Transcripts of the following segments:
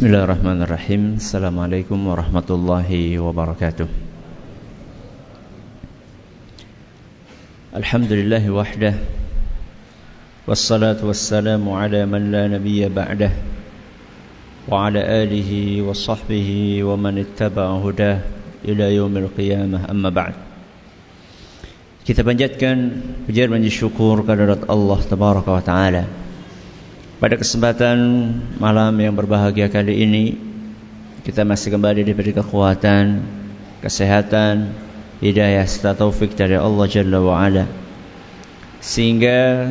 بسم الله الرحمن الرحيم السلام عليكم ورحمة الله وبركاته الحمد لله وحده والصلاة والسلام على من لا نبي بعده وعلى آله وصحبه ومن اتبع هداه إلى يوم القيامة أما بعد Kita panjatkan pujian dan syukur kehadirat Allah Tabaraka wa Taala. Pada kesempatan malam yang berbahagia kali ini kita masih kembali diberi kekuatan, kesehatan, hidayah serta taufik dari Allah Jalla wa Ala. Sehingga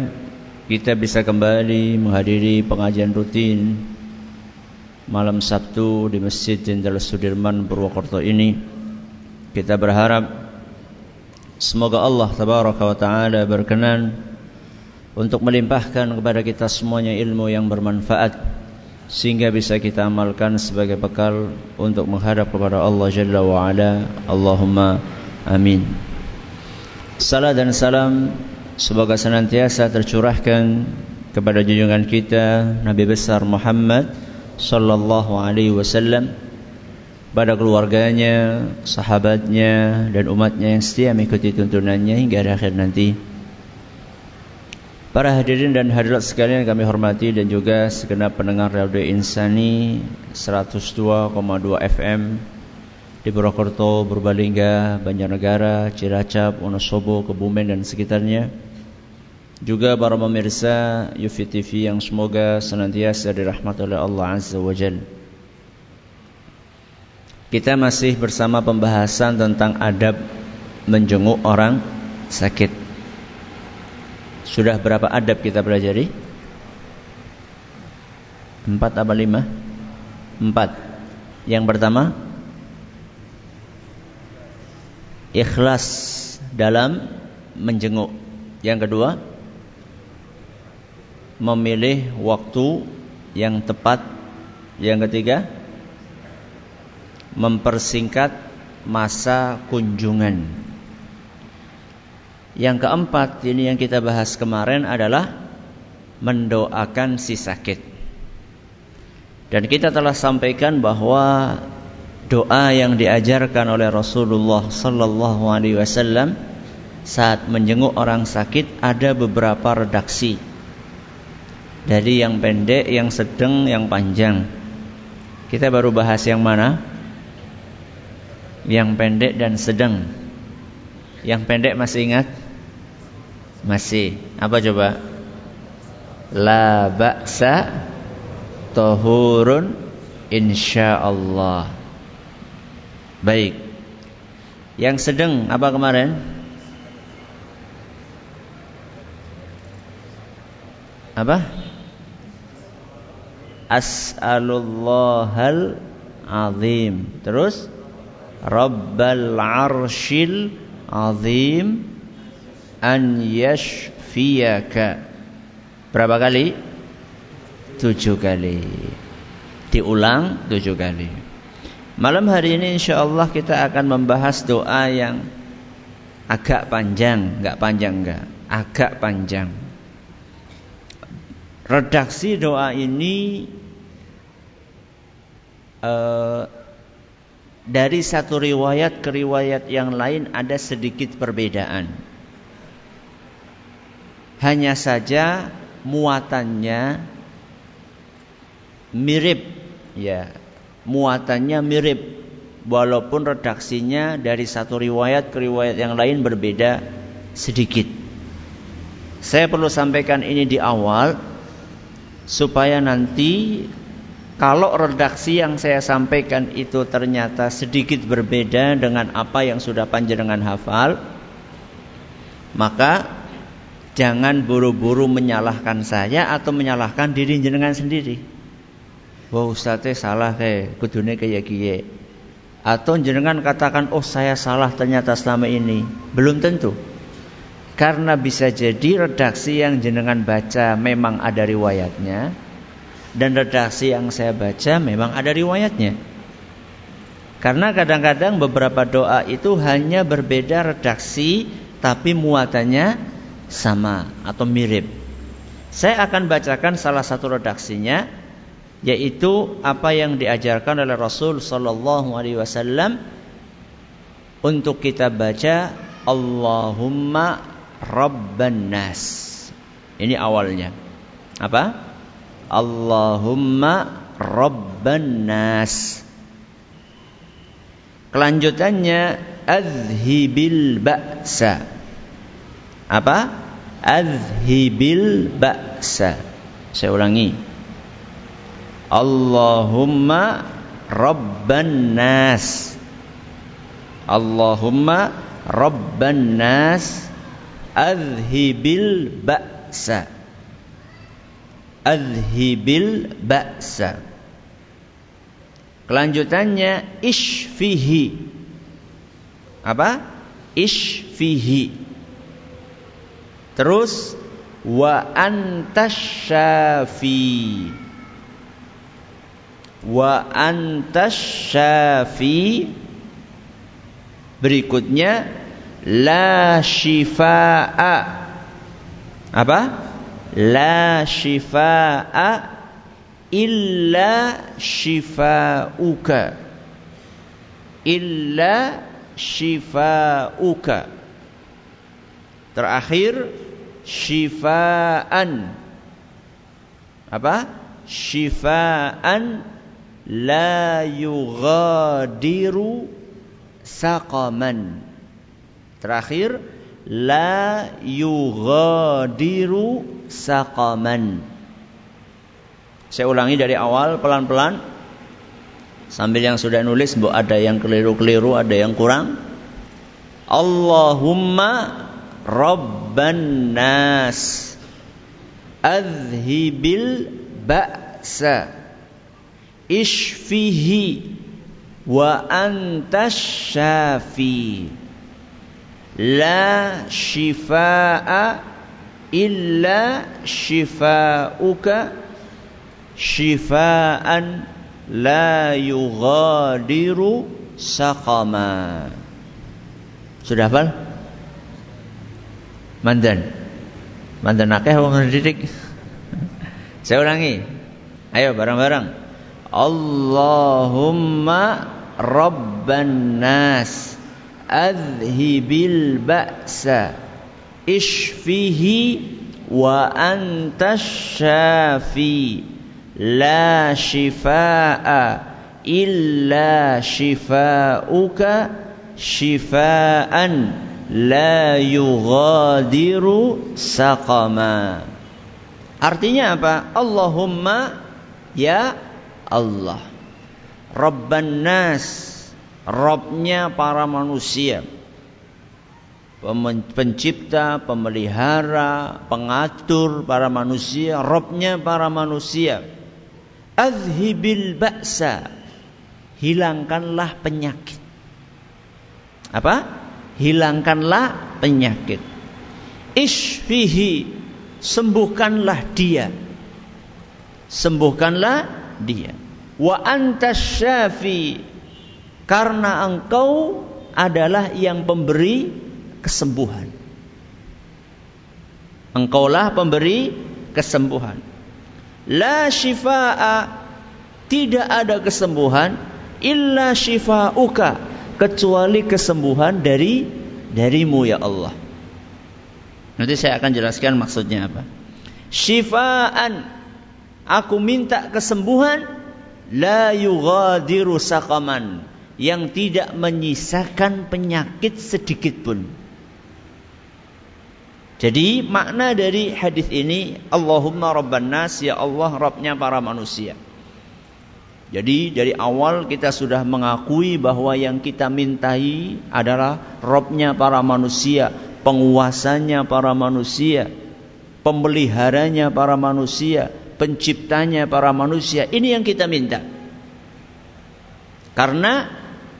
kita bisa kembali menghadiri pengajian rutin malam Sabtu di Masjid Jenderal Sudirman Purwokerto ini. Kita berharap Semoga Allah tabaraka wa taala berkenan untuk melimpahkan kepada kita semuanya ilmu yang bermanfaat sehingga bisa kita amalkan sebagai bekal untuk menghadap kepada Allah Jalla wa ala. Allahumma amin. Salam dan salam semoga senantiasa tercurahkan kepada junjungan kita Nabi besar Muhammad sallallahu alaihi wasallam pada keluarganya, sahabatnya dan umatnya yang setia mengikuti tuntunannya hingga akhir nanti. Para hadirin dan hadirat sekalian kami hormati dan juga segenap pendengar Radio Insani 102,2 FM di Purwokerto, Purbalingga, Banjarnegara, Cilacap, Wonosobo, Kebumen dan sekitarnya. Juga para pemirsa Yufi TV yang semoga senantiasa dirahmati oleh Allah Azza wa Jalla. Kita masih bersama pembahasan tentang adab menjenguk orang sakit. Sudah berapa adab kita pelajari? Empat apa lima? Empat. Yang pertama, ikhlas dalam menjenguk. Yang kedua, memilih waktu yang tepat. Yang ketiga, mempersingkat masa kunjungan. Yang keempat ini yang kita bahas kemarin adalah mendoakan si sakit. Dan kita telah sampaikan bahwa doa yang diajarkan oleh Rasulullah sallallahu alaihi wasallam saat menjenguk orang sakit ada beberapa redaksi. Dari yang pendek, yang sedang, yang panjang. Kita baru bahas yang mana? yang pendek dan sedang. Yang pendek masih ingat? Masih. Apa coba? La ba'sa tahurun insyaallah. Baik. Yang sedang apa kemarin? Apa? As'alullahal azim. Terus? Rabbal arshil azim an yashfiyaka. Berapa kali? Tujuh kali. Diulang tujuh kali. Malam hari ini insya Allah kita akan membahas doa yang agak panjang, enggak panjang enggak, agak panjang. Redaksi doa ini uh, dari satu riwayat ke riwayat yang lain ada sedikit perbedaan. Hanya saja muatannya mirip ya. Muatannya mirip walaupun redaksinya dari satu riwayat ke riwayat yang lain berbeda sedikit. Saya perlu sampaikan ini di awal supaya nanti kalau redaksi yang saya sampaikan itu ternyata sedikit berbeda dengan apa yang sudah panjenengan hafal, maka jangan buru-buru menyalahkan saya atau menyalahkan diri jenengan sendiri. Wah ustadznya salah kayak kudune kayak kiye. Atau jenengan katakan oh saya salah ternyata selama ini. Belum tentu. Karena bisa jadi redaksi yang jenengan baca memang ada riwayatnya, dan redaksi yang saya baca memang ada riwayatnya. Karena kadang-kadang beberapa doa itu hanya berbeda redaksi tapi muatannya sama atau mirip. Saya akan bacakan salah satu redaksinya yaitu apa yang diajarkan oleh Rasul sallallahu alaihi wasallam untuk kita baca Allahumma rabban nas. Ini awalnya. Apa? Allahumma rabban nas. Kelanjutannya azhibil ba'sa. Apa? Azhibil ba'sa. Saya ulangi. Allahumma rabban nas Allahumma rabban nas adhibil ba'sa adhibil ba'sa Kelanjutannya ishfihi Apa? Ishfihi Terus wa antas syafi wa antas syafi berikutnya la shifaa. Apa? La shifaa illa shifauka. Illa shifauka. Terakhir shifaan apa shifaan la yughadiru saqaman. Terakhir la yughadiru saqaman. Saya ulangi dari awal pelan-pelan. Sambil yang sudah nulis bu ada yang keliru-keliru, ada yang kurang. Allahumma rabban nas. Adhibil ba'sa. Ishfihi wa antas syafi. La shifaa illa shifauka. Shifaan la yughadiru saqama sudah hafal mandan. Mandan akeh wong didik. Saya ulangi. Ayo bareng-bareng. Allahumma rabban nas. Adhibil ba'sa. Ishfihi wa antas syafi. La shifaa illa shifauka shifaan la yughadiru saqama artinya apa Allahumma ya Allah. Rabban nas, Robnya para manusia. Pencipta, pemelihara, pengatur para manusia, Robnya para manusia. Azhibil ba'sa, hilangkanlah penyakit. Apa? Hilangkanlah penyakit. Ishfihi, sembuhkanlah dia. Sembuhkanlah dia. Wa antas syafi karena engkau adalah yang pemberi kesembuhan. Engkaulah pemberi kesembuhan. La shifaa tidak ada kesembuhan illa shifauka kecuali kesembuhan dari darimu ya Allah. Nanti saya akan jelaskan maksudnya apa. Shifaan Aku minta kesembuhan la yughadiru saqaman yang tidak menyisakan penyakit sedikit pun. Jadi makna dari hadis ini Allahumma rabban nas ya Allah Rabbnya para manusia. Jadi dari awal kita sudah mengakui bahwa yang kita mintai adalah Rabbnya para manusia, penguasanya para manusia, pemeliharanya para manusia, penciptanya para manusia. Ini yang kita minta. Karena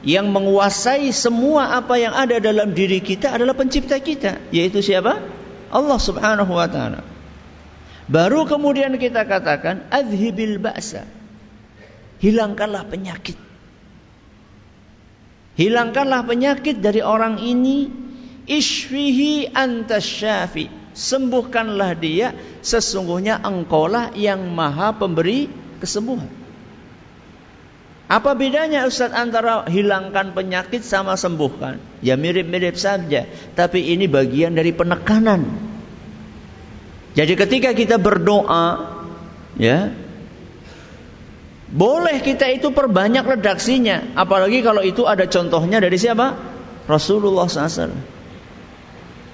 yang menguasai semua apa yang ada dalam diri kita adalah pencipta kita, yaitu siapa? Allah Subhanahu wa taala. Baru kemudian kita katakan adhibil ba'sa. Hilangkanlah penyakit. Hilangkanlah penyakit dari orang ini. Ishfihi antas syafi sembuhkanlah dia sesungguhnya engkaulah yang maha pemberi kesembuhan. Apa bedanya Ustaz antara hilangkan penyakit sama sembuhkan? Ya mirip-mirip saja, tapi ini bagian dari penekanan. Jadi ketika kita berdoa, ya, boleh kita itu perbanyak redaksinya, apalagi kalau itu ada contohnya dari siapa? Rasulullah SAW.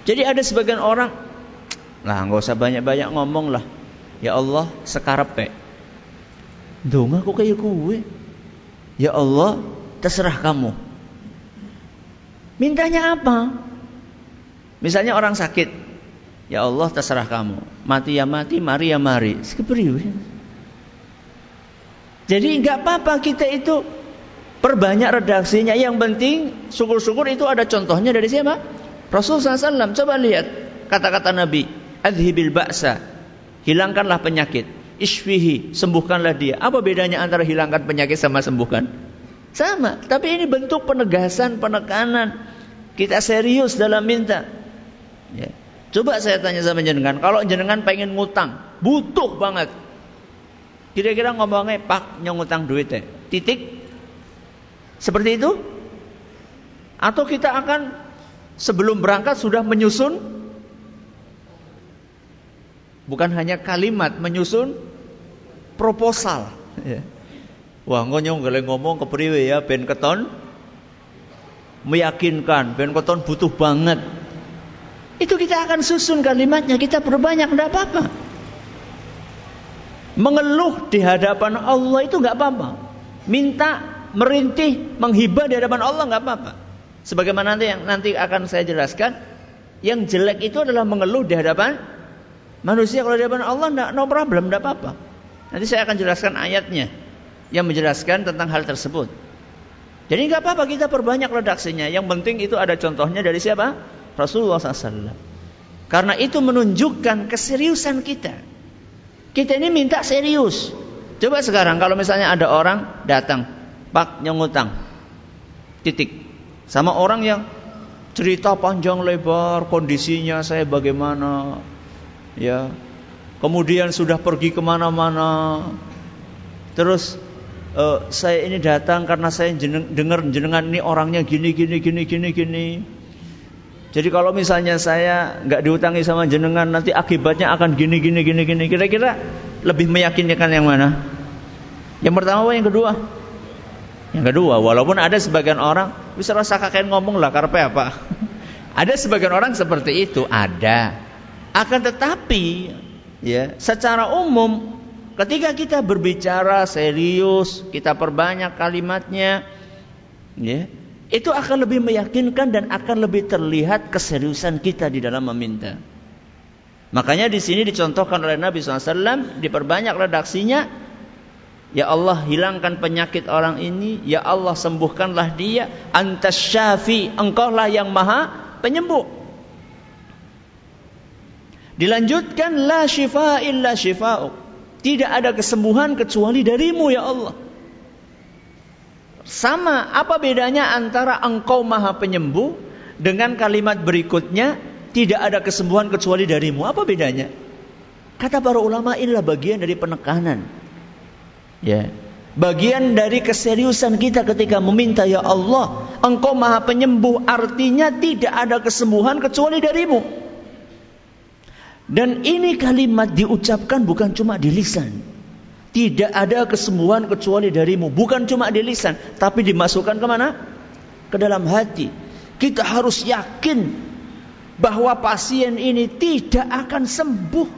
Jadi ada sebagian orang, lah nggak usah banyak-banyak ngomong lah. Ya Allah, sekarepe. Donga kok kayak kue. Ya Allah, terserah kamu. Mintanya apa? Misalnya orang sakit. Ya Allah, terserah kamu. Mati ya mati, mari ya mari. Jadi nggak apa-apa kita itu perbanyak redaksinya. Yang penting syukur-syukur itu ada contohnya dari siapa? Rasulullah SAW. Coba lihat kata-kata Nabi. Adhibil ba'sa. Hilangkanlah penyakit. Ishfihi, sembuhkanlah dia. Apa bedanya antara hilangkan penyakit sama sembuhkan? Sama, tapi ini bentuk penegasan, penekanan. Kita serius dalam minta. Ya. Coba saya tanya sama jenengan, kalau jenengan pengen ngutang, butuh banget. Kira-kira ngomongnya, Pak, nyong ngutang duit ya. Titik. Seperti itu? Atau kita akan sebelum berangkat sudah menyusun Bukan hanya kalimat, menyusun proposal. Ya. Wah, ngonyong gale ngomong ke priwe ya ben keton meyakinkan, ben keton butuh banget. Itu kita akan susun kalimatnya, kita perbanyak tidak apa-apa. Mengeluh di hadapan Allah itu nggak apa-apa. Minta, merintih, menghibah di hadapan Allah nggak apa-apa. Sebagaimana nanti yang nanti akan saya jelaskan, yang jelek itu adalah mengeluh di hadapan Manusia kalau di hadapan Allah enggak no problem, enggak apa-apa. Nanti saya akan jelaskan ayatnya yang menjelaskan tentang hal tersebut. Jadi enggak apa-apa kita perbanyak redaksinya. Yang penting itu ada contohnya dari siapa? Rasulullah SAW. Karena itu menunjukkan keseriusan kita. Kita ini minta serius. Coba sekarang kalau misalnya ada orang datang, Pak nyengutang, titik, sama orang yang cerita panjang lebar kondisinya saya bagaimana, ya. Kemudian sudah pergi ke mana-mana. Terus uh, saya ini datang karena saya dengar jenengan ini orangnya gini gini gini gini gini jadi kalau misalnya saya nggak diutangi sama jenengan nanti akibatnya akan gini gini gini gini. Kira-kira lebih meyakinkan yang mana? Yang pertama apa yang kedua? Yang kedua walaupun ada sebagian orang bisa rasa kakek ngomong lah karena apa? Ada sebagian orang seperti itu ada. Akan tetapi ya, secara umum ketika kita berbicara serius, kita perbanyak kalimatnya ya, itu akan lebih meyakinkan dan akan lebih terlihat keseriusan kita di dalam meminta. Makanya di sini dicontohkan oleh Nabi SAW diperbanyak redaksinya. Ya Allah hilangkan penyakit orang ini. Ya Allah sembuhkanlah dia. Antas syafi. Engkaulah yang maha penyembuh. Dilanjutkan la syifa illa syifa'uk. Tidak ada kesembuhan kecuali darimu ya Allah. Sama apa bedanya antara engkau maha penyembuh dengan kalimat berikutnya tidak ada kesembuhan kecuali darimu. Apa bedanya? Kata para ulama inilah bagian dari penekanan. Ya. Bagian dari keseriusan kita ketika meminta ya Allah, Engkau Maha Penyembuh artinya tidak ada kesembuhan kecuali darimu. Dan ini kalimat diucapkan bukan cuma di lisan. Tidak ada kesembuhan kecuali darimu. Bukan cuma di lisan. Tapi dimasukkan ke mana? Ke dalam hati. Kita harus yakin bahwa pasien ini tidak akan sembuh.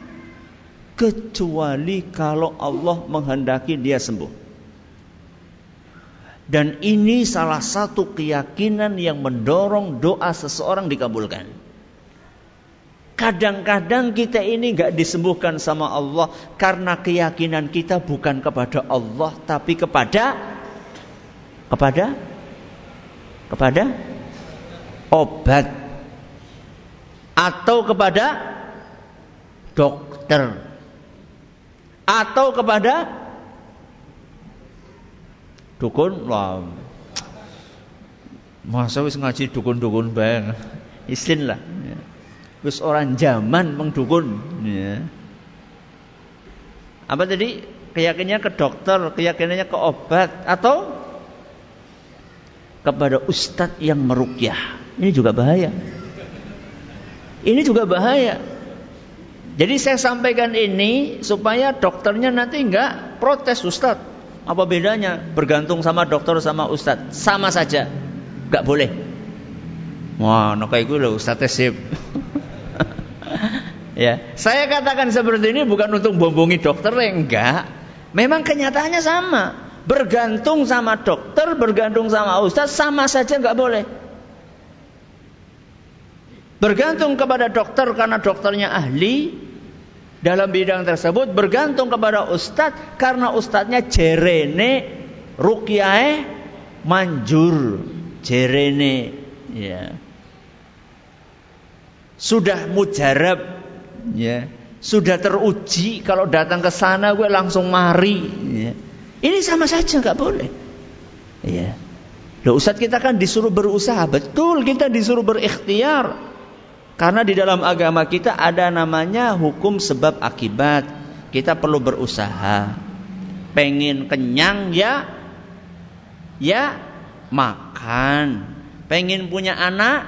Kecuali kalau Allah menghendaki dia sembuh. Dan ini salah satu keyakinan yang mendorong doa seseorang dikabulkan. Kadang-kadang kita ini nggak disembuhkan sama Allah karena keyakinan kita bukan kepada Allah tapi kepada kepada kepada obat. Atau kepada dokter. Atau kepada dukun. Lah masa wis ngaji dukun-dukun bang? Isin lah Wis orang zaman mengdukun ya. Apa tadi? keyakinannya ke dokter, keyakinannya ke obat atau kepada ustadz yang merukyah. Ini juga bahaya. Ini juga bahaya. Jadi saya sampaikan ini supaya dokternya nanti enggak protes ustadz. Apa bedanya bergantung sama dokter sama ustadz? Sama saja. Enggak boleh. Wah, no kayak gue loh ustadz sip. ya, saya katakan seperti ini bukan untuk bombongi dokter enggak. Memang kenyataannya sama. Bergantung sama dokter, bergantung sama ustadz sama saja enggak boleh. Bergantung kepada dokter karena dokternya ahli dalam bidang tersebut bergantung kepada ustadz karena ustadznya jerene rukyah manjur jerene ya sudah mujarab. Ya. Sudah teruji. Kalau datang ke sana gue langsung mari. Ya. ini sama saja nggak boleh. Ya. Loh Ustadz kita kan disuruh berusaha. Betul kita disuruh berikhtiar. Karena di dalam agama kita ada namanya hukum sebab akibat. Kita perlu berusaha. Pengen kenyang ya. Ya makan. Pengen punya anak.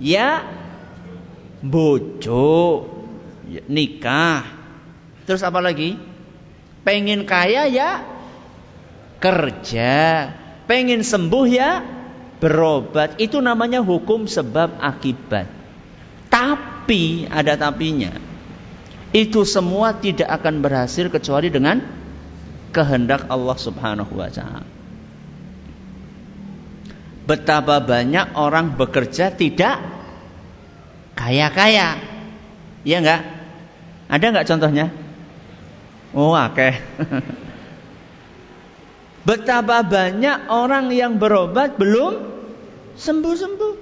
Ya bojo ya, nikah. Terus apa lagi? Pengen kaya ya kerja. Pengen sembuh ya berobat itu namanya hukum sebab akibat. Tapi ada tapinya. Itu semua tidak akan berhasil kecuali dengan kehendak Allah Subhanahu wa taala. Betapa banyak orang bekerja tidak kaya-kaya. Iya enggak? Ada enggak contohnya? Oh, oke. Okay. Betapa banyak orang yang berobat belum sembuh-sembuh.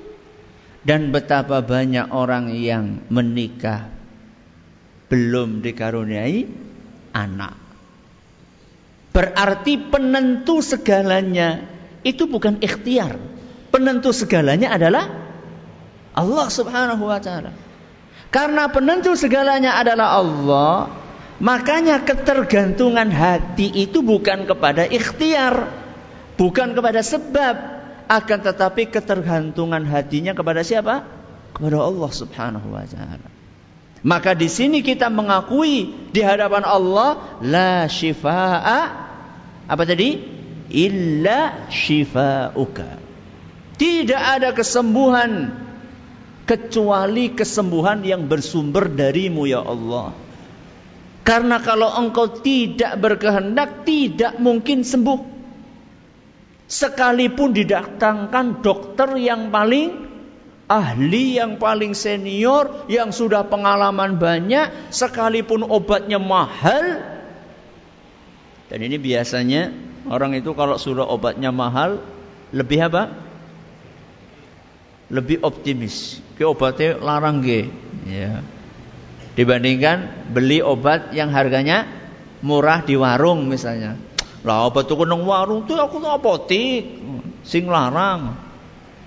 Dan betapa banyak orang yang menikah belum dikaruniai anak. Berarti penentu segalanya itu bukan ikhtiar. Penentu segalanya adalah Allah Subhanahu wa taala. Karena penentu segalanya adalah Allah, makanya ketergantungan hati itu bukan kepada ikhtiar, bukan kepada sebab, akan tetapi ketergantungan hatinya kepada siapa? Kepada Allah Subhanahu wa taala. Maka di sini kita mengakui di hadapan Allah la shifaa apa tadi? Illa shifauka. Tidak ada kesembuhan kecuali kesembuhan yang bersumber darimu ya Allah. Karena kalau engkau tidak berkehendak tidak mungkin sembuh. Sekalipun didatangkan dokter yang paling ahli, yang paling senior, yang sudah pengalaman banyak, sekalipun obatnya mahal. Dan ini biasanya orang itu kalau sudah obatnya mahal, lebih apa? Lebih optimis. Ke obatnya larang ge. Ya. Dibandingkan beli obat yang harganya murah di warung misalnya. Lah apa tuh nang warung tuh aku apotik sing larang.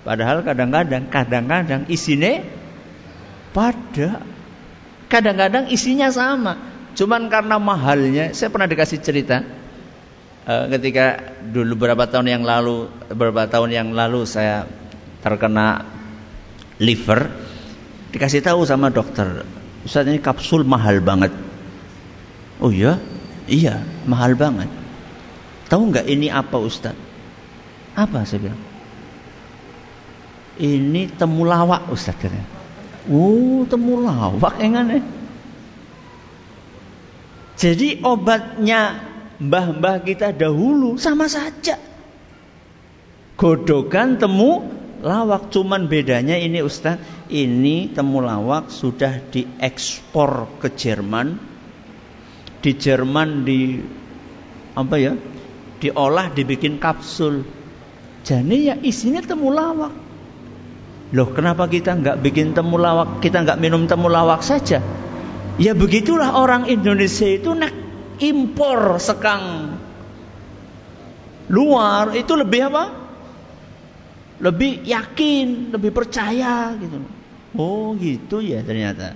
Padahal kadang-kadang kadang-kadang isine pada kadang-kadang isinya sama. Cuman karena mahalnya, saya pernah dikasih cerita uh, ketika dulu beberapa tahun yang lalu, beberapa tahun yang lalu saya terkena liver, dikasih tahu sama dokter, Ustaz ini kapsul mahal banget. Oh iya? Iya, mahal banget. Tahu nggak ini apa Ustaz? Apa saya bilang? Ini temulawak Ustaz katanya. Oh, temulawak engan eh. Jadi obatnya mbah-mbah kita dahulu sama saja. Godokan temu lawak cuman bedanya ini Ustaz, ini temulawak sudah diekspor ke Jerman. Di Jerman di apa ya? diolah dibikin kapsul. Jadi ya isinya temulawak. Loh kenapa kita nggak bikin temulawak? Kita nggak minum temulawak saja? Ya begitulah orang Indonesia itu nak impor sekang luar itu lebih apa? Lebih yakin, lebih percaya gitu. Oh gitu ya ternyata.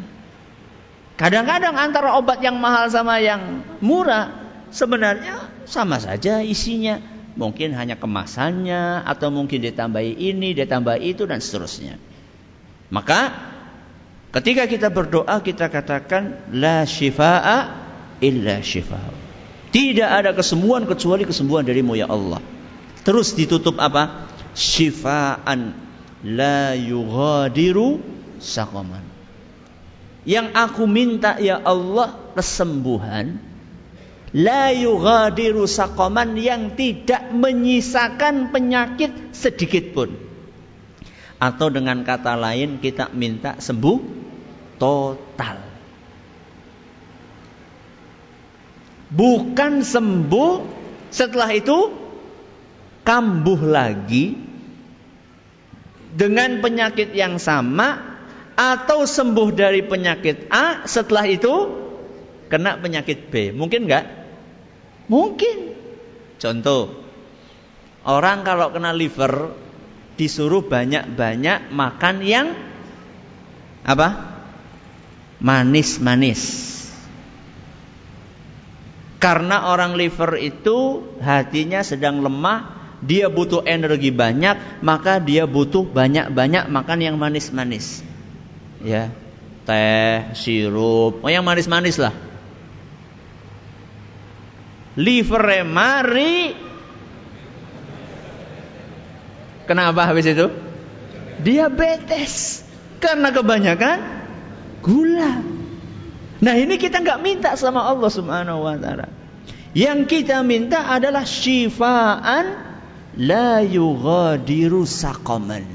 Kadang-kadang antara obat yang mahal sama yang murah sebenarnya sama saja isinya. Mungkin hanya kemasannya atau mungkin ditambahi ini, ditambahi itu dan seterusnya. Maka ketika kita berdoa kita katakan la syifaa illa syifaa. Tidak ada kesembuhan kecuali kesembuhan darimu ya Allah. Terus ditutup apa? Syifaan la yughadiru saqaman. Yang aku minta ya Allah kesembuhan la yughadiru saqaman yang tidak menyisakan penyakit sedikit pun. Atau dengan kata lain kita minta sembuh total. Bukan sembuh setelah itu kambuh lagi dengan penyakit yang sama atau sembuh dari penyakit A setelah itu kena penyakit B. Mungkin enggak? Mungkin. Contoh, orang kalau kena liver disuruh banyak-banyak makan yang apa? Manis-manis. Karena orang liver itu hatinya sedang lemah, dia butuh energi banyak, maka dia butuh banyak-banyak makan yang manis-manis ya teh, sirup, oh yang manis-manis lah. Liver mari Kenapa habis itu? Diabetes karena kebanyakan gula. Nah ini kita nggak minta sama Allah Subhanahu Wa Taala. Yang kita minta adalah syifaan la yughadiru saqaman.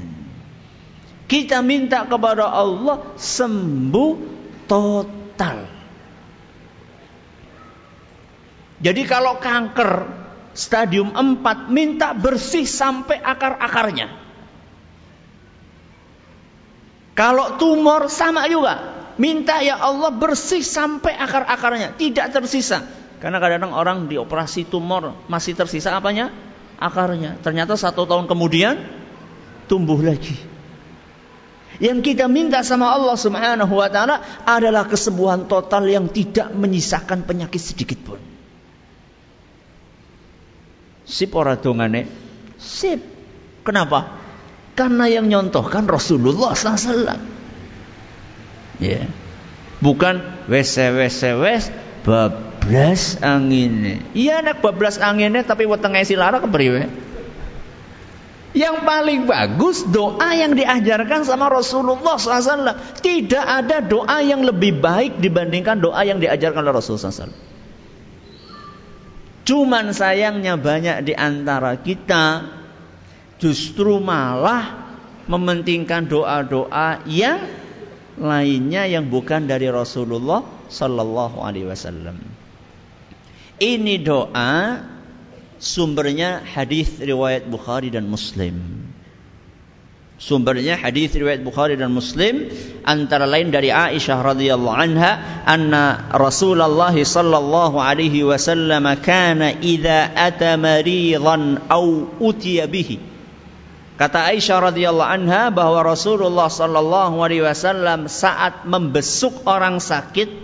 Kita minta kepada Allah sembuh total. Jadi kalau kanker stadium 4 minta bersih sampai akar-akarnya. Kalau tumor sama juga. Minta ya Allah bersih sampai akar-akarnya. Tidak tersisa. Karena kadang-kadang orang dioperasi tumor masih tersisa apanya? Akarnya. Ternyata satu tahun kemudian tumbuh lagi. Yang kita minta sama Allah Subhanahu wa taala adalah kesembuhan total yang tidak menyisakan penyakit sedikit pun. Sip ora dongane? Sip. Kenapa? Karena yang nyontohkan Rasulullah SAW. Ya. Bukan wes wes wes bablas anginnya. Iya nak bablas anginnya tapi wetenge silara kepriwe? Yang paling bagus doa yang diajarkan sama Rasulullah SAW. Tidak ada doa yang lebih baik dibandingkan doa yang diajarkan oleh Rasulullah SAW. Cuman sayangnya banyak di antara kita justru malah mementingkan doa-doa yang lainnya yang bukan dari Rasulullah Sallallahu Alaihi Wasallam. Ini doa Sumbernya hadis riwayat Bukhari dan Muslim. Sumbernya hadis riwayat Bukhari dan Muslim antara lain dari Aisyah radhiyallahu anha anna Rasulullah sallallahu alaihi wasallam kana idza ata maridan au utiya bihi Kata Aisyah radhiyallahu anha bahwa Rasulullah sallallahu alaihi wasallam saat membesuk orang sakit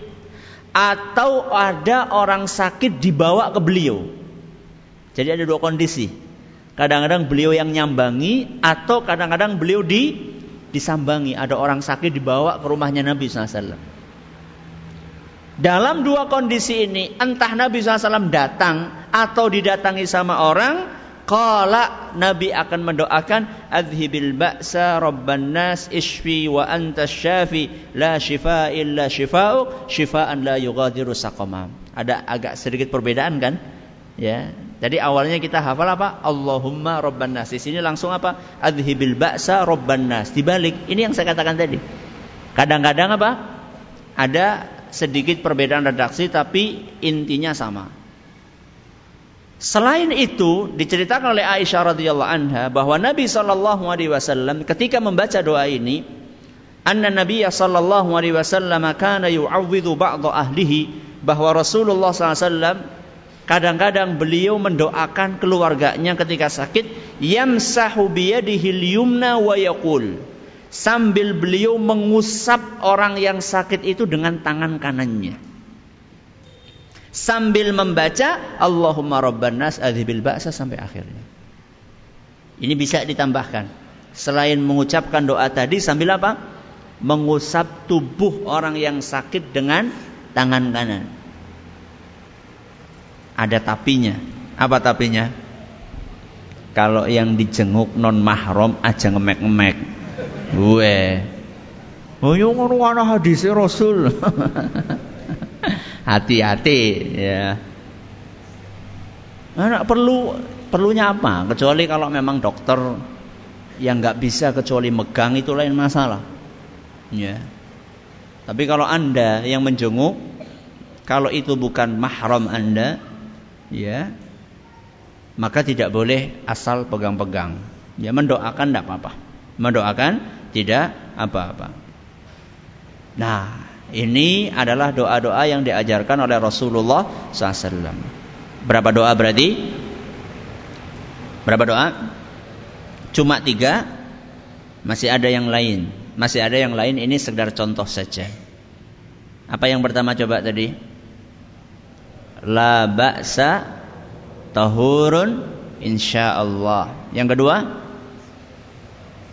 atau ada orang sakit dibawa ke beliau jadi ada dua kondisi. Kadang-kadang beliau yang nyambangi atau kadang-kadang beliau di disambangi. Ada orang sakit dibawa ke rumahnya Nabi SAW. Dalam dua kondisi ini, entah Nabi SAW datang atau didatangi sama orang, Kala Nabi akan mendoakan Adhibil ba'sa rabban nas ishfi wa anta syafi La shifa illa shifa'uk Shifa'an la yughadiru saqamam Ada agak sedikit perbedaan kan Ya jadi awalnya kita hafal apa? Allahumma robban nas. Di sini langsung apa? Adhibil ba'sa robban nas. Dibalik, ini yang saya katakan tadi. Kadang-kadang apa? Ada sedikit perbedaan redaksi tapi intinya sama. Selain itu diceritakan oleh Aisyah radhiyallahu anha bahwa Nabi sallallahu alaihi wasallam ketika membaca doa ini, anna Nabi sallallahu alaihi wasallam kana yu'awwidhu ba'd ahlihi bahwa Rasulullah sallallahu alaihi wasallam Kadang-kadang beliau mendoakan keluarganya ketika sakit, yamsahu biyadihil yumna wa yaqul. sambil beliau mengusap orang yang sakit itu dengan tangan kanannya. Sambil membaca Allahumma rabban nas adhibil ba'sa sampai akhirnya. Ini bisa ditambahkan. Selain mengucapkan doa tadi sambil apa? Mengusap tubuh orang yang sakit dengan tangan kanan. Ada tapinya. Apa tapinya? Kalau yang dijenguk non mahram aja ngemek-ngemek. Gue. Oh yo ngono ana hadis Rasul. Hati-hati ya. Anak perlu perlunya apa? Kecuali kalau memang dokter yang nggak bisa kecuali megang itu lain masalah. Ya. Tapi kalau anda yang menjenguk, kalau itu bukan mahram anda, ya, maka tidak boleh asal pegang-pegang. Ya mendoakan tidak apa-apa. Mendoakan tidak apa-apa. Nah, ini adalah doa-doa yang diajarkan oleh Rasulullah SAW. Berapa doa berarti? Berapa doa? Cuma tiga. Masih ada yang lain. Masih ada yang lain. Ini sekedar contoh saja. Apa yang pertama coba tadi? La ba'sa tahurun insyaallah. Yang kedua?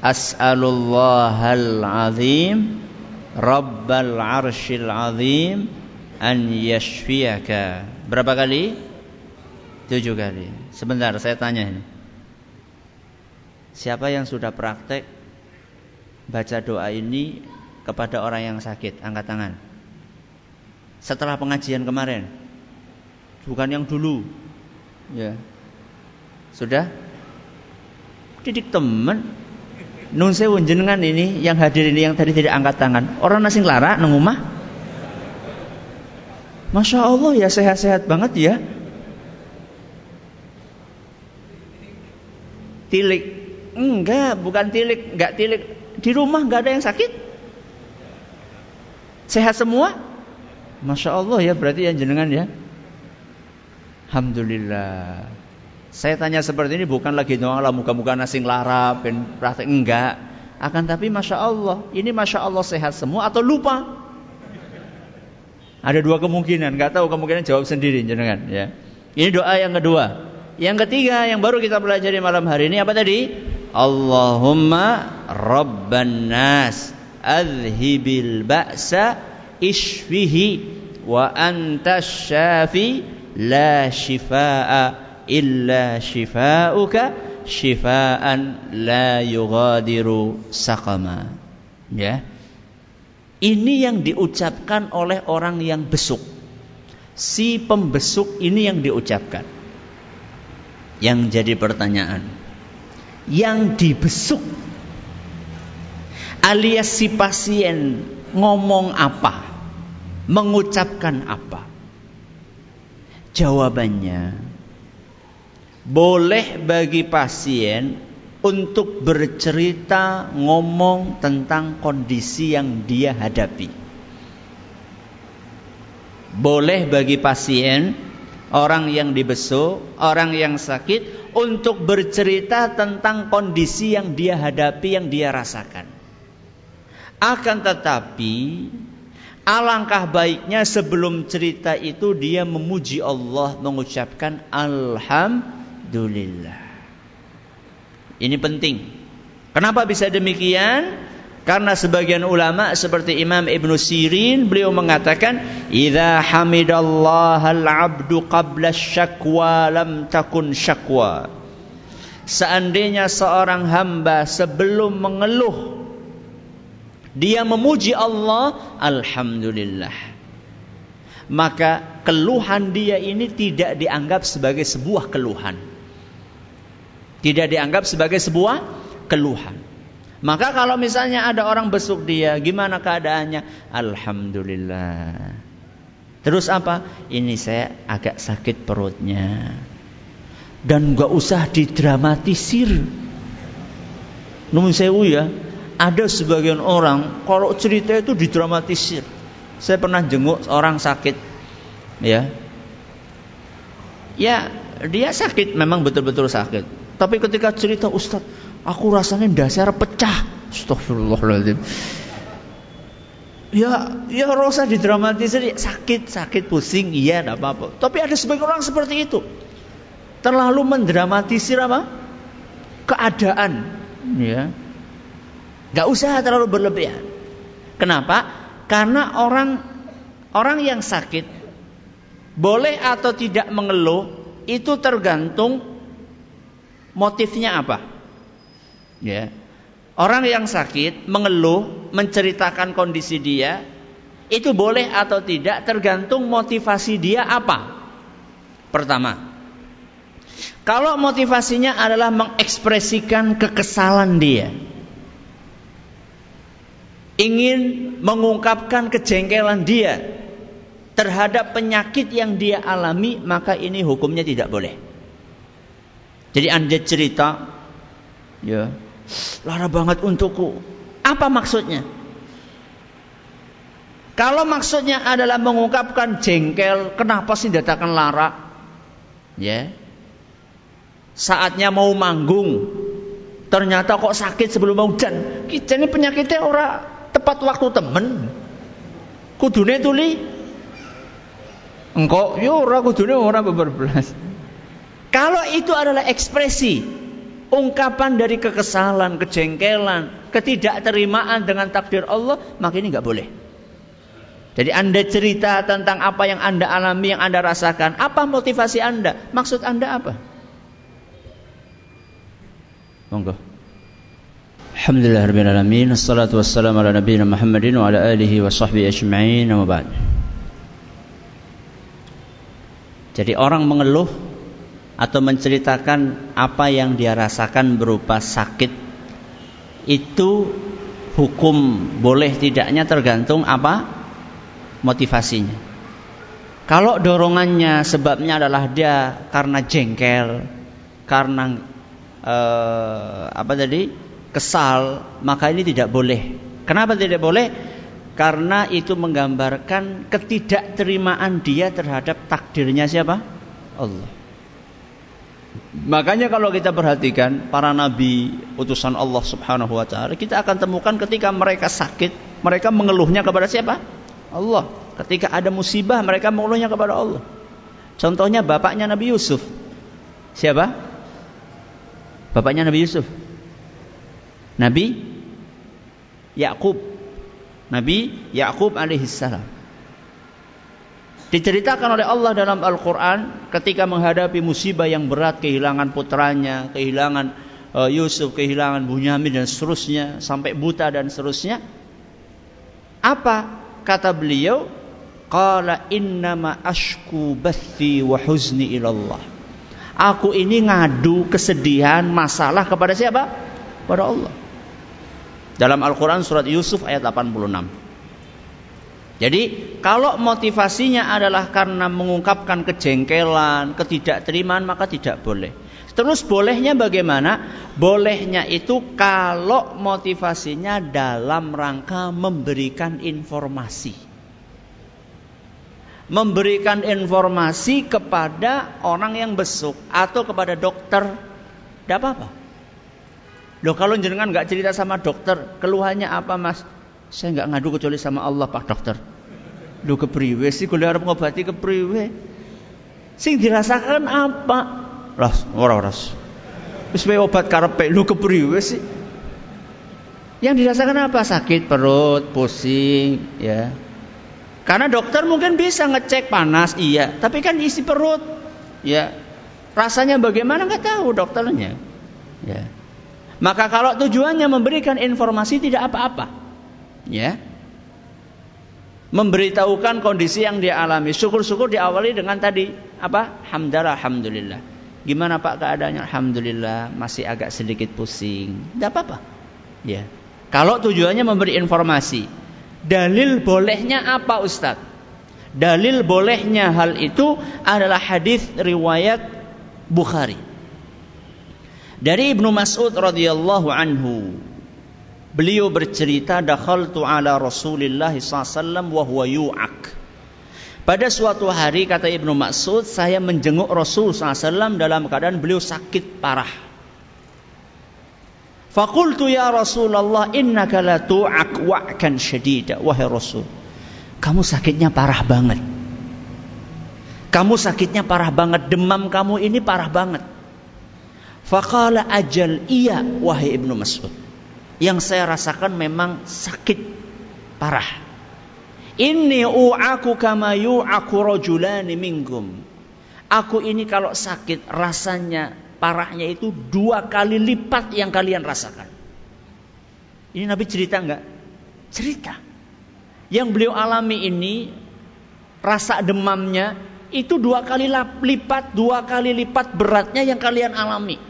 As'alullahal azim Rabbal arshil azim An yashfiyaka. Berapa kali? Tujuh kali. Sebentar saya tanya ini. Siapa yang sudah praktek Baca doa ini Kepada orang yang sakit? Angkat tangan. Setelah pengajian kemarin. Bukan yang dulu. Ya. Sudah? Didik teman Nun sewu jenengan ini yang hadir ini yang tadi tidak angkat tangan. Orang nasi lara nang. Masya Allah ya sehat-sehat banget ya. Tilik. Enggak, bukan tilik, enggak tilik. Di rumah enggak ada yang sakit. Sehat semua? Masya Allah ya berarti yang jenengan ya. Alhamdulillah. Saya tanya seperti ini bukan lagi doang lah muka-muka nasing lara, praktek enggak. Akan tapi masya Allah, ini masya Allah sehat semua atau lupa? Ada dua kemungkinan, nggak tahu kemungkinan jawab sendiri jenengan ya. Ini doa yang kedua. Yang ketiga yang baru kita pelajari malam hari ini apa tadi? Allahumma rabban nas adhibil ba'sa ishfihi wa anta syafi la shifaa illa shifauka shifaan la yughadiru saqama. Ya. Ini yang diucapkan oleh orang yang besuk. Si pembesuk ini yang diucapkan. Yang jadi pertanyaan. Yang dibesuk alias si pasien ngomong apa? Mengucapkan apa? Jawabannya boleh bagi pasien untuk bercerita ngomong tentang kondisi yang dia hadapi. Boleh bagi pasien, orang yang dibesuk, orang yang sakit untuk bercerita tentang kondisi yang dia hadapi, yang dia rasakan. Akan tetapi Alangkah baiknya sebelum cerita itu dia memuji Allah mengucapkan alhamdulillah Alhamdulillah. Ini penting. Kenapa bisa demikian? Karena sebagian ulama seperti Imam Ibn Sirin beliau mengatakan idza hamidallaha al-'abdu qabla syakwa lam takun syakwa. Seandainya seorang hamba sebelum mengeluh dia memuji Allah, alhamdulillah. Maka keluhan dia ini tidak dianggap sebagai sebuah keluhan. Tidak dianggap sebagai sebuah keluhan. Maka kalau misalnya ada orang besuk dia, gimana keadaannya? Alhamdulillah. Terus apa? Ini saya agak sakit perutnya. Dan gak usah didramatisir. Namun sewu ya, ada sebagian orang kalau cerita itu didramatisir. Saya pernah jenguk orang sakit, ya. Ya, dia sakit, memang betul-betul sakit. Tapi ketika cerita Ustaz, aku rasanya dasar pecah. Astagfirullahaladzim. Ya, ya rasa didramatisir sakit, sakit, pusing, iya, tidak apa-apa. Tapi ada sebagian orang seperti itu, terlalu mendramatisir apa? Keadaan, ya. Gak usah terlalu berlebihan. Kenapa? Karena orang orang yang sakit boleh atau tidak mengeluh itu tergantung motifnya apa. Ya. Orang yang sakit mengeluh, menceritakan kondisi dia, itu boleh atau tidak tergantung motivasi dia apa. Pertama, kalau motivasinya adalah mengekspresikan kekesalan dia, ingin mengungkapkan kejengkelan dia terhadap penyakit yang dia alami, maka ini hukumnya tidak boleh. Jadi anda cerita, ya, Lara banget untukku. Apa maksudnya? Kalau maksudnya adalah mengungkapkan jengkel, kenapa sih datakan lara? Ya. Saatnya mau manggung, ternyata kok sakit sebelum mau hujan. Kita ini penyakitnya ora tepat waktu temen. Kudune tuli. Engkau, yo ora kudune ora beberbelas. Kalau itu adalah ekspresi ungkapan dari kekesalan, kejengkelan, ketidakterimaan dengan takdir Allah, maka ini nggak boleh. Jadi Anda cerita tentang apa yang Anda alami, yang Anda rasakan. Apa motivasi Anda? Maksud Anda apa? Monggo. Alhamdulillah rabbil alamin. Assalatu wassalamu ala nabiyina Muhammadin wa ala alihi wa sahbihi ajma'in. Jadi orang mengeluh atau menceritakan apa yang dia rasakan berupa sakit itu hukum boleh tidaknya tergantung apa motivasinya. Kalau dorongannya sebabnya adalah dia karena jengkel, karena eh, apa tadi kesal, maka ini tidak boleh. Kenapa tidak boleh? Karena itu menggambarkan ketidakterimaan dia terhadap takdirnya siapa? Allah. Makanya kalau kita perhatikan para nabi utusan Allah Subhanahu wa taala, kita akan temukan ketika mereka sakit, mereka mengeluhnya kepada siapa? Allah. Ketika ada musibah, mereka mengeluhnya kepada Allah. Contohnya bapaknya Nabi Yusuf. Siapa? Bapaknya Nabi Yusuf. Nabi Yakub. Nabi Yakub alaihissalam. Diceritakan oleh Allah dalam Al-Quran ketika menghadapi musibah yang berat, kehilangan putranya, kehilangan uh, Yusuf, kehilangan Bunyamin dan seterusnya, sampai buta dan seterusnya. Apa kata beliau? Qala innama ashku bathi wa huzni ilallah. Aku ini ngadu kesedihan, masalah kepada siapa? Pada Allah. Dalam Al-Quran surat Yusuf ayat 86. Jadi kalau motivasinya adalah karena mengungkapkan kejengkelan, ketidakterimaan maka tidak boleh. Terus bolehnya bagaimana? Bolehnya itu kalau motivasinya dalam rangka memberikan informasi. Memberikan informasi kepada orang yang besuk atau kepada dokter. Tidak apa-apa. Loh kalau jenengan nggak cerita sama dokter, keluhannya apa mas? Saya nggak ngadu kecuali sama Allah Pak Dokter. Lu kepriwe sih kuliah arep ngobati kepriwe? Sing dirasakan apa? Ras, ora ora. Wis obat karepe lu kepriwe sih? Yang dirasakan apa? Sakit perut, pusing, ya. Karena dokter mungkin bisa ngecek panas, iya, tapi kan isi perut, ya. Rasanya bagaimana nggak tahu dokternya, ya. Maka kalau tujuannya memberikan informasi tidak apa-apa, ya memberitahukan kondisi yang dia alami. Syukur-syukur diawali dengan tadi apa? Hamdalah, alhamdulillah. Gimana Pak keadaannya? Alhamdulillah, masih agak sedikit pusing. Tidak apa-apa. Ya. Kalau tujuannya memberi informasi. Dalil bolehnya apa Ustadz? Dalil bolehnya hal itu adalah hadis riwayat Bukhari. Dari Ibnu Mas'ud radhiyallahu anhu Beliau bercerita dakhaltu ala Rasulillah SAW wa huwa yu'ak. Pada suatu hari kata Ibnu Mas'ud saya menjenguk Rasul SAW dalam keadaan beliau sakit parah. Fakultu ya Rasulullah innaka la tu'ak wa'kan syadida. Wahai Rasul, kamu sakitnya parah banget. Kamu sakitnya parah banget, demam kamu ini parah banget. Faqala ajal iya wahai Ibnu Mas'ud. Yang saya rasakan memang sakit parah. Ini u'aku kama yu'aku rajulani minkum. Aku ini kalau sakit rasanya parahnya itu dua kali lipat yang kalian rasakan. Ini Nabi cerita enggak? Cerita. Yang beliau alami ini rasa demamnya itu dua kali lipat, dua kali lipat beratnya yang kalian alami.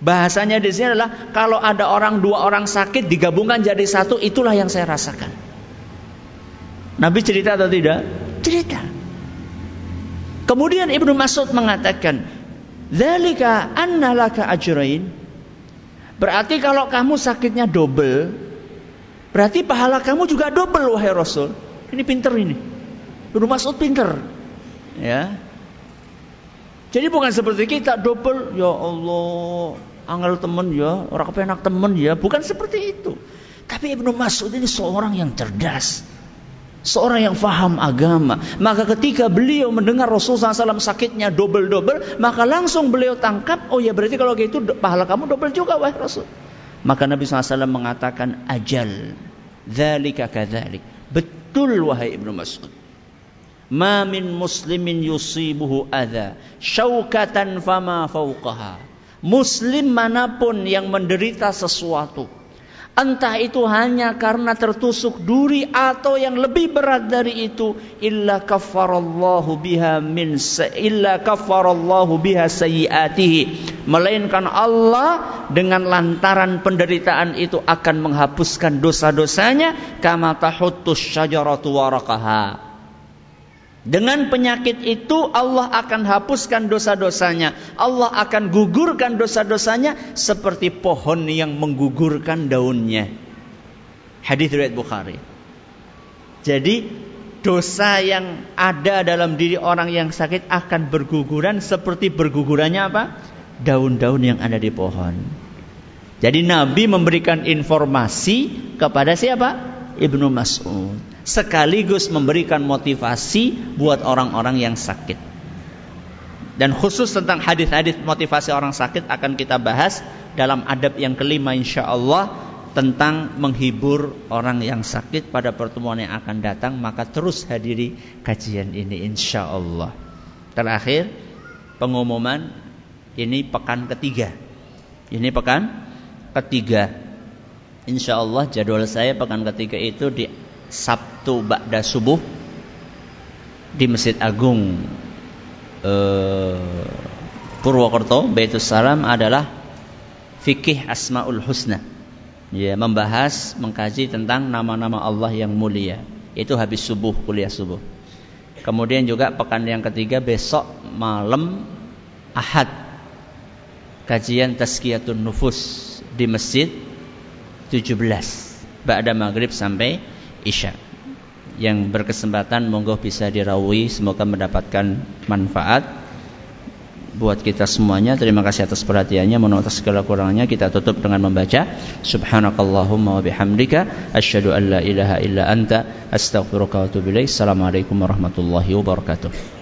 Bahasanya di sini adalah kalau ada orang dua orang sakit digabungkan jadi satu, itulah yang saya rasakan. Nabi cerita atau tidak? Cerita. Kemudian Ibnu Mas'ud mengatakan, Zalika anna laka ajrain. Berarti kalau kamu sakitnya double, berarti pahala kamu juga double wahai Rasul. Ini pinter ini. Ibnu Mas'ud pinter. Ya. Jadi bukan seperti kita double, ya Allah, angel temen ya, orang kepenak temen ya, bukan seperti itu. Tapi Ibnu Mas'ud ini seorang yang cerdas seorang yang faham agama. Maka ketika beliau mendengar Rasulullah SAW sakitnya double-double, maka langsung beliau tangkap, oh ya berarti kalau gitu pahala kamu double juga wahai Rasul. Maka Nabi SAW mengatakan ajal, dzalika kadzalik. Betul wahai Ibnu Mas'ud. Ma min muslimin yusibuhu adha syaukatan fama fauqaha. Muslim mana pun yang menderita sesuatu Entah itu hanya karena tertusuk duri atau yang lebih berat dari itu illa kafarallahu biha min illa kafarallahu biha sayyiatihi melainkan Allah dengan lantaran penderitaan itu akan menghapuskan dosa-dosanya kama tahuttus syajaratu waraqaha dengan penyakit itu Allah akan hapuskan dosa-dosanya. Allah akan gugurkan dosa-dosanya seperti pohon yang menggugurkan daunnya. Hadis riwayat Bukhari. Jadi dosa yang ada dalam diri orang yang sakit akan berguguran seperti bergugurannya apa? Daun-daun yang ada di pohon. Jadi Nabi memberikan informasi kepada siapa? Ibnu Mas'ud sekaligus memberikan motivasi buat orang-orang yang sakit. Dan khusus tentang hadis-hadis motivasi orang sakit akan kita bahas dalam adab yang kelima insya Allah tentang menghibur orang yang sakit pada pertemuan yang akan datang maka terus hadiri kajian ini insya Allah. Terakhir pengumuman ini pekan ketiga. Ini pekan ketiga. Insya Allah jadwal saya pekan ketiga itu di Sabtu Ba'da Subuh di Masjid Agung eh, Purwokerto Baitus Salam adalah fikih Asmaul Husna. Ya, membahas, mengkaji tentang nama-nama Allah yang mulia. Itu habis subuh, kuliah subuh. Kemudian juga pekan yang ketiga besok malam Ahad. Kajian Tazkiyatun Nufus di Masjid 17. Ba'da maghrib sampai Isya. Yang berkesempatan monggo bisa dirawi semoga mendapatkan manfaat buat kita semuanya. Terima kasih atas perhatiannya. Mohon atas segala kurangnya. Kita tutup dengan membaca subhanakallahumma wa bihamdika asyhadu an la ilaha illa anta astaghfiruka wa atubu ilaik. Assalamualaikum warahmatullahi wabarakatuh